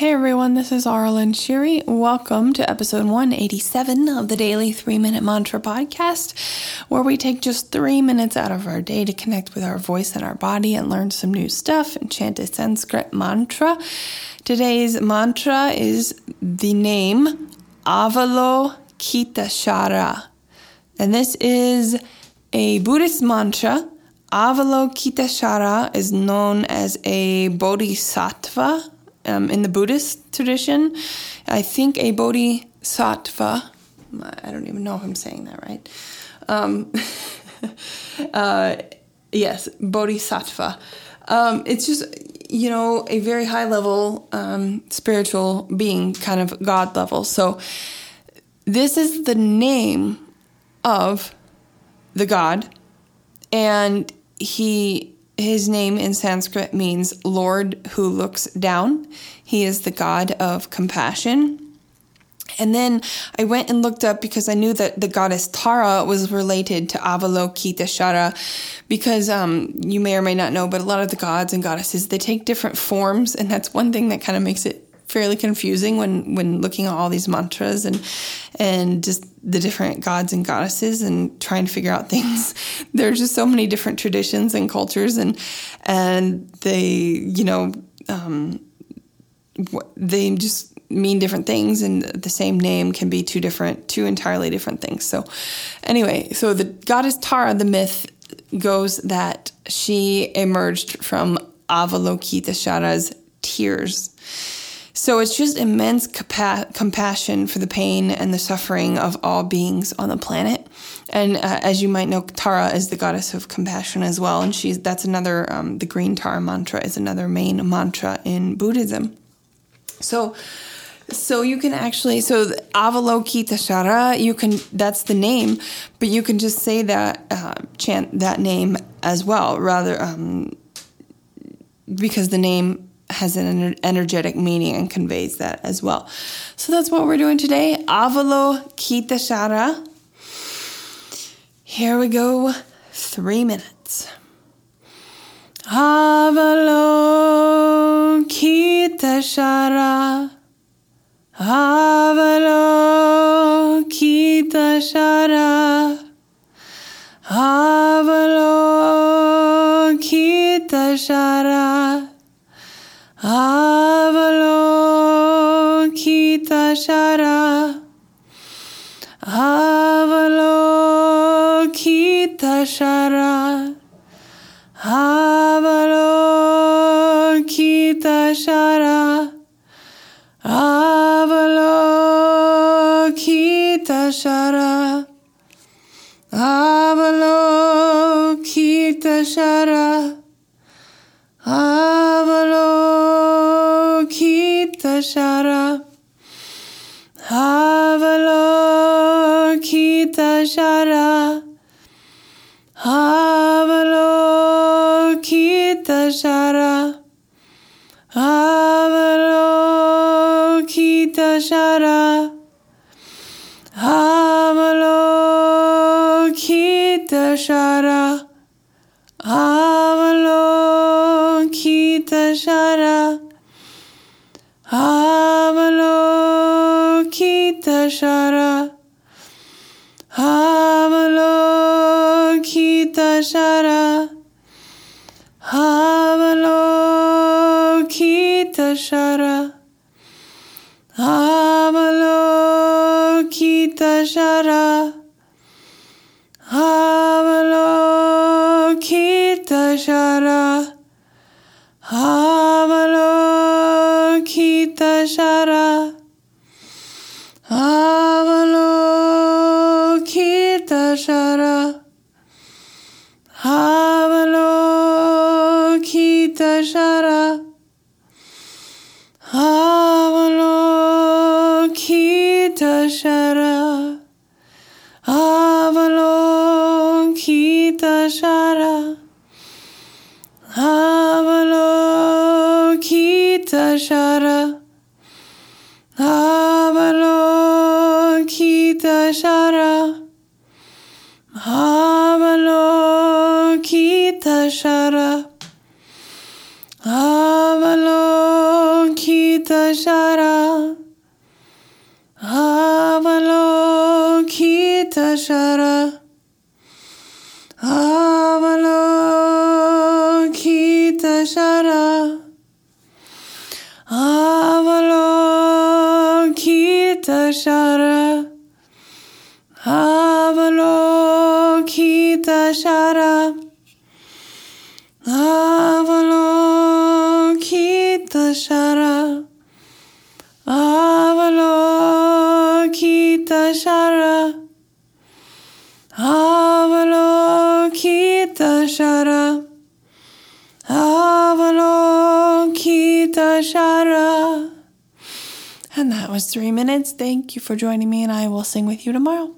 Hey everyone, this is Aaralyn Shiri. Welcome to episode 187 of the Daily 3 Minute Mantra Podcast, where we take just three minutes out of our day to connect with our voice and our body and learn some new stuff and chant a Sanskrit mantra. Today's mantra is the name Avalokiteshvara. And this is a Buddhist mantra. Avalokiteshvara is known as a bodhisattva um, in the Buddhist tradition. I think a bodhisattva, I don't even know if I'm saying that right. Um, uh, yes, bodhisattva. Um, it's just, you know, a very high level um, spiritual being, kind of God level. So, this is the name of the God, and he his name in Sanskrit means Lord who looks down. He is the God of compassion. And then I went and looked up because I knew that the goddess Tara was related to Avalokiteshvara because um, you may or may not know, but a lot of the gods and goddesses, they take different forms. And that's one thing that kind of makes it fairly confusing when when looking at all these mantras and and just the different gods and goddesses and trying to figure out things. There's just so many different traditions and cultures and and they you know um, they just mean different things and the same name can be two different two entirely different things. So anyway, so the goddess Tara, the myth goes that she emerged from Avalokiteshvara's tears so it's just immense compa- compassion for the pain and the suffering of all beings on the planet. And uh, as you might know, Tara is the goddess of compassion as well, and she's that's another um, the green Tara mantra is another main mantra in Buddhism. So. So you can actually so Avalokiteshvara, you can that's the name, but you can just say that uh, chant that name as well, rather um, because the name has an energetic meaning and conveys that as well. So that's what we're doing today. Avalokiteshvara. Here we go. Three minutes. Avalokiteshvara. Avalokiteshvara. shara avalokita shara avalokita shara avalokita shara avalokita shara avalokita shara. Avalokita Shara. Avalokita Shara. Avalokita Shara. Avalokita Shara. Avalokita Shara. Shara Avalokita Shara Avalokita Shara Avalokita Shara Avalokita Shara Avalokita Shara Shara. Avalokita Shara. Avalokita Shara. Avalokita Shara. Avalokiteshvara. Avalokiteshvara. Avalokiteshvara. Avalokiteshvara. Avalokiteshvara. Avalokiteshvara. Avalokiteshvara. Avalokiteshvara. And that was three minutes. Thank you for joining me, and I will sing with you tomorrow.